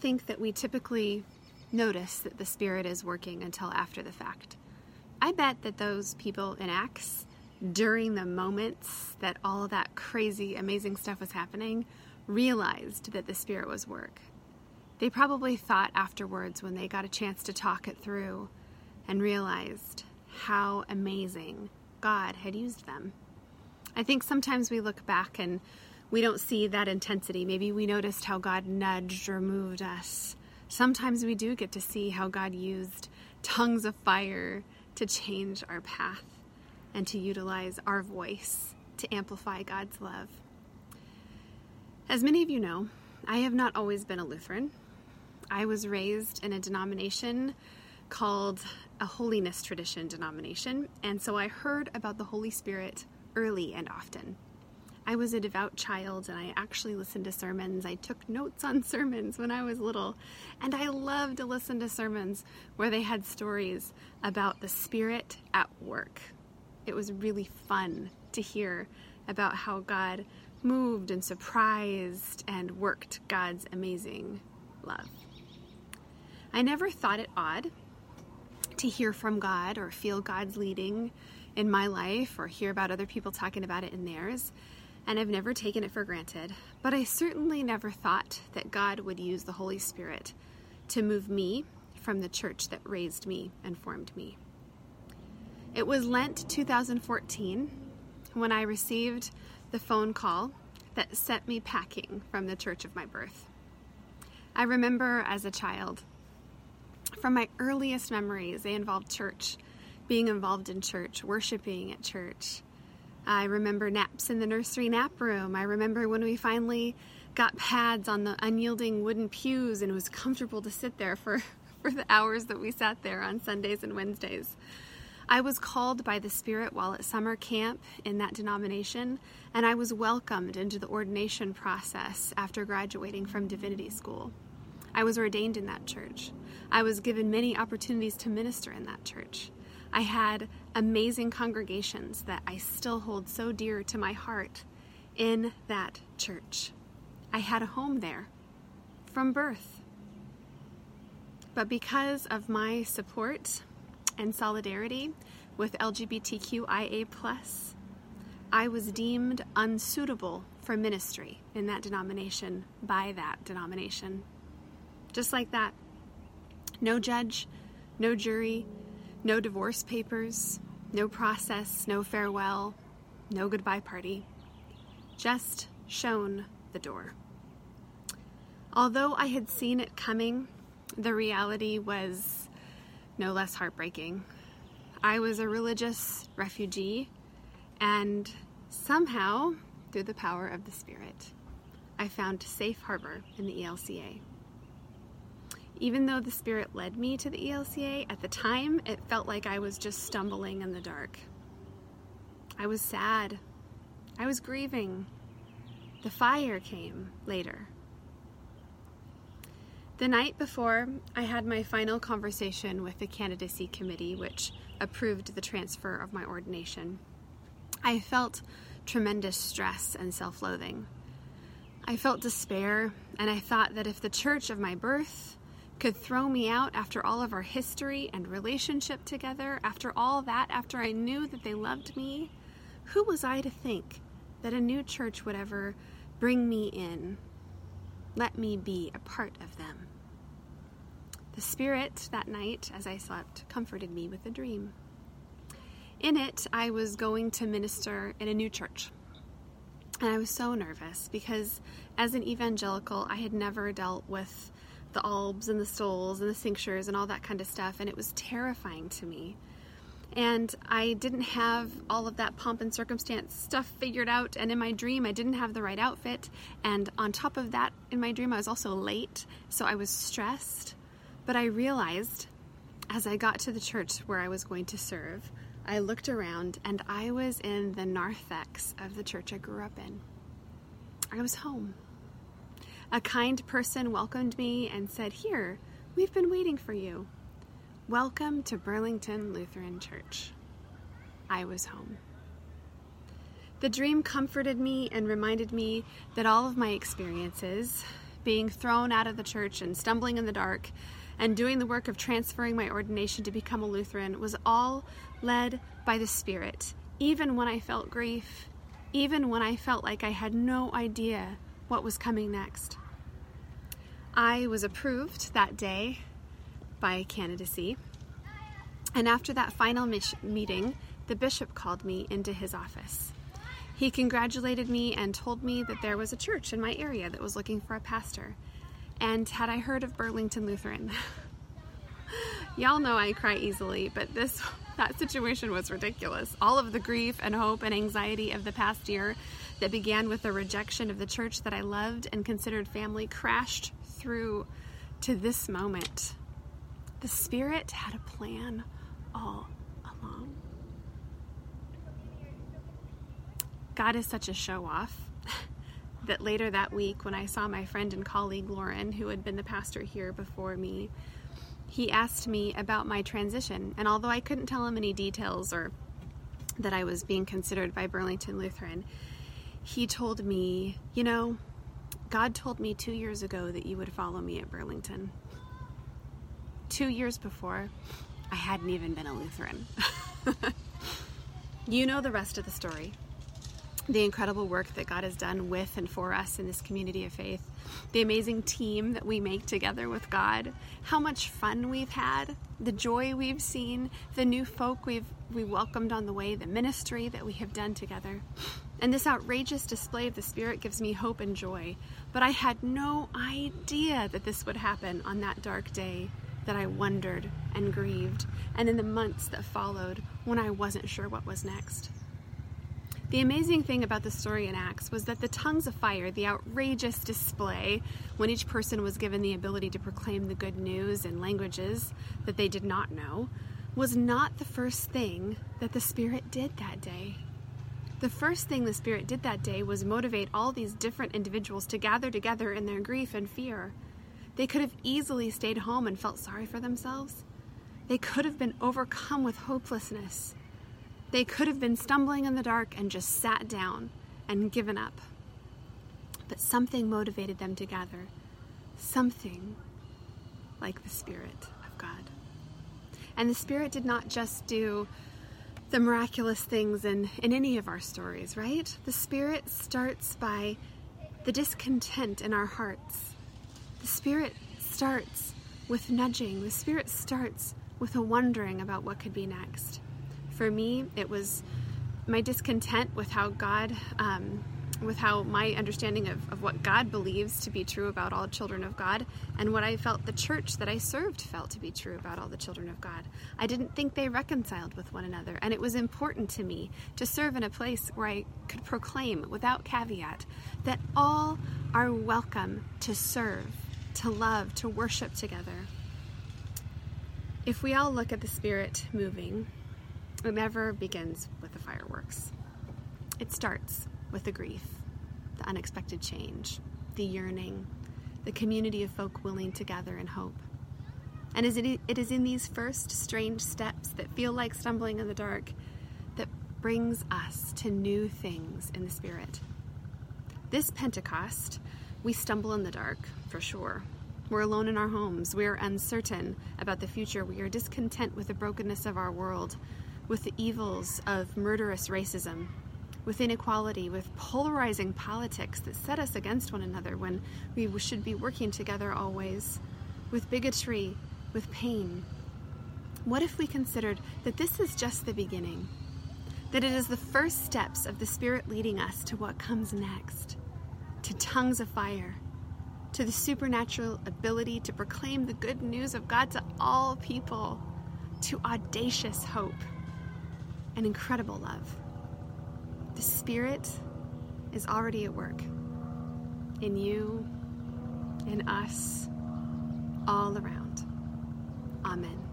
think that we typically notice that the Spirit is working until after the fact. I bet that those people in Acts, during the moments that all that crazy, amazing stuff was happening, realized that the Spirit was work. They probably thought afterwards when they got a chance to talk it through and realized how amazing God had used them. I think sometimes we look back and we don't see that intensity. Maybe we noticed how God nudged or moved us. Sometimes we do get to see how God used tongues of fire to change our path and to utilize our voice to amplify God's love. As many of you know, I have not always been a Lutheran. I was raised in a denomination called a holiness tradition denomination, and so I heard about the Holy Spirit early and often. I was a devout child and I actually listened to sermons. I took notes on sermons when I was little, and I loved to listen to sermons where they had stories about the Spirit at work. It was really fun to hear about how God moved and surprised and worked God's amazing love. I never thought it odd to hear from God or feel God's leading in my life or hear about other people talking about it in theirs and I've never taken it for granted, but I certainly never thought that God would use the Holy Spirit to move me from the church that raised me and formed me. It was Lent 2014 when I received the phone call that sent me packing from the church of my birth. I remember as a child, from my earliest memories, they involved church, being involved in church, worshiping at church. I remember naps in the nursery nap room. I remember when we finally got pads on the unyielding wooden pews and it was comfortable to sit there for, for the hours that we sat there on Sundays and Wednesdays. I was called by the Spirit while at summer camp in that denomination, and I was welcomed into the ordination process after graduating from divinity school. I was ordained in that church. I was given many opportunities to minister in that church. I had amazing congregations that I still hold so dear to my heart in that church. I had a home there from birth. But because of my support and solidarity with LGBTQIA, I was deemed unsuitable for ministry in that denomination by that denomination. Just like that. No judge, no jury, no divorce papers, no process, no farewell, no goodbye party. Just shown the door. Although I had seen it coming, the reality was no less heartbreaking. I was a religious refugee, and somehow, through the power of the Spirit, I found safe harbor in the ELCA. Even though the Spirit led me to the ELCA, at the time it felt like I was just stumbling in the dark. I was sad. I was grieving. The fire came later. The night before, I had my final conversation with the candidacy committee, which approved the transfer of my ordination. I felt tremendous stress and self loathing. I felt despair, and I thought that if the church of my birth could throw me out after all of our history and relationship together, after all that, after I knew that they loved me, who was I to think that a new church would ever bring me in? Let me be a part of them. The Spirit that night, as I slept, comforted me with a dream. In it, I was going to minister in a new church. And I was so nervous because, as an evangelical, I had never dealt with the albs and the stoles and the cinctures and all that kind of stuff, and it was terrifying to me. And I didn't have all of that pomp and circumstance stuff figured out. And in my dream, I didn't have the right outfit. And on top of that, in my dream, I was also late. So I was stressed. But I realized as I got to the church where I was going to serve, I looked around and I was in the narthex of the church I grew up in. I was home. A kind person welcomed me and said, Here, we've been waiting for you. Welcome to Burlington Lutheran Church. I was home. The dream comforted me and reminded me that all of my experiences, being thrown out of the church and stumbling in the dark and doing the work of transferring my ordination to become a Lutheran was all led by the Spirit, even when I felt grief, even when I felt like I had no idea what was coming next. I was approved that day by candidacy, and after that final meeting, the bishop called me into his office. He congratulated me and told me that there was a church in my area that was looking for a pastor. And had I heard of Burlington Lutheran? Y'all know I cry easily, but this that situation was ridiculous. All of the grief and hope and anxiety of the past year that began with the rejection of the church that I loved and considered family crashed through to this moment. The Spirit had a plan all along. God is such a show off that later that week, when I saw my friend and colleague Lauren, who had been the pastor here before me, he asked me about my transition. And although I couldn't tell him any details or that I was being considered by Burlington Lutheran, he told me, You know, God told me two years ago that you would follow me at Burlington. Two years before, I hadn't even been a Lutheran. you know the rest of the story the incredible work that God has done with and for us in this community of faith, the amazing team that we make together with God, how much fun we've had, the joy we've seen, the new folk we've we welcomed on the way, the ministry that we have done together. And this outrageous display of the Spirit gives me hope and joy. But I had no idea that this would happen on that dark day that I wondered and grieved, and in the months that followed when I wasn't sure what was next. The amazing thing about the story in Acts was that the tongues of fire, the outrageous display when each person was given the ability to proclaim the good news in languages that they did not know, was not the first thing that the Spirit did that day. The first thing the Spirit did that day was motivate all these different individuals to gather together in their grief and fear. They could have easily stayed home and felt sorry for themselves. They could have been overcome with hopelessness they could have been stumbling in the dark and just sat down and given up. But something motivated them to gather. Something like the Spirit of God. And the Spirit did not just do the miraculous things in, in any of our stories, right? The Spirit starts by the discontent in our hearts. The Spirit starts with nudging. The Spirit starts with a wondering about what could be next for me, it was my discontent with how God, um, with how my understanding of, of what God believes to be true about all children of God, and what I felt the church that I served felt to be true about all the children of God. I didn't think they reconciled with one another, and it was important to me to serve in a place where I could proclaim without caveat that all are welcome to serve, to love, to worship together. If we all look at the Spirit moving, it never begins with the fireworks. It starts with the grief, the unexpected change, the yearning, the community of folk willing to gather in hope. And it is in these first strange steps that feel like stumbling in the dark that brings us to new things in the Spirit. This Pentecost, we stumble in the dark, for sure. We're alone in our homes. We are uncertain about the future. We are discontent with the brokenness of our world with the evils of murderous racism, with inequality, with polarizing politics that set us against one another when we should be working together always, with bigotry, with pain. What if we considered that this is just the beginning? That it is the first steps of the Spirit leading us to what comes next, to tongues of fire, to the supernatural ability to proclaim the good news of God to all people, to audacious hope an incredible love. The Spirit is already at work in you, in us, all around. Amen.